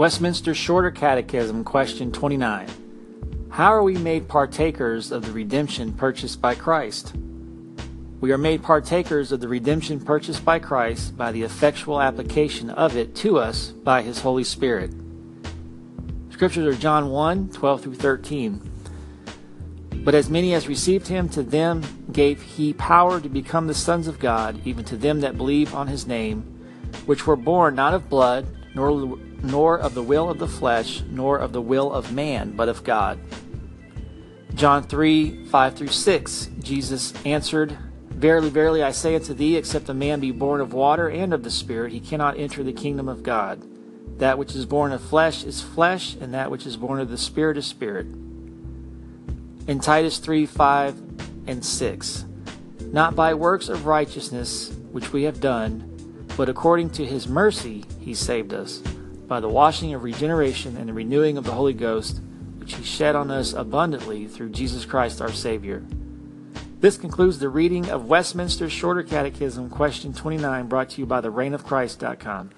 Westminster Shorter Catechism, question 29. How are we made partakers of the redemption purchased by Christ? We are made partakers of the redemption purchased by Christ by the effectual application of it to us by His Holy Spirit. Scriptures are John 1 12 through 13. But as many as received him, to them gave he power to become the sons of God, even to them that believe on his name, which were born not of blood, nor, nor of the will of the flesh, nor of the will of man, but of God. John 3 5 through 6, Jesus answered, Verily, verily, I say unto thee, except a man be born of water and of the Spirit, he cannot enter the kingdom of God. That which is born of flesh is flesh, and that which is born of the Spirit is spirit. In Titus 3 5 and 6, Not by works of righteousness which we have done, but according to his mercy he saved us, by the washing of regeneration and the renewing of the Holy Ghost, which he shed on us abundantly through Jesus Christ our Savior. This concludes the reading of Westminster's Shorter Catechism, question 29, brought to you by the reignofchrist.com.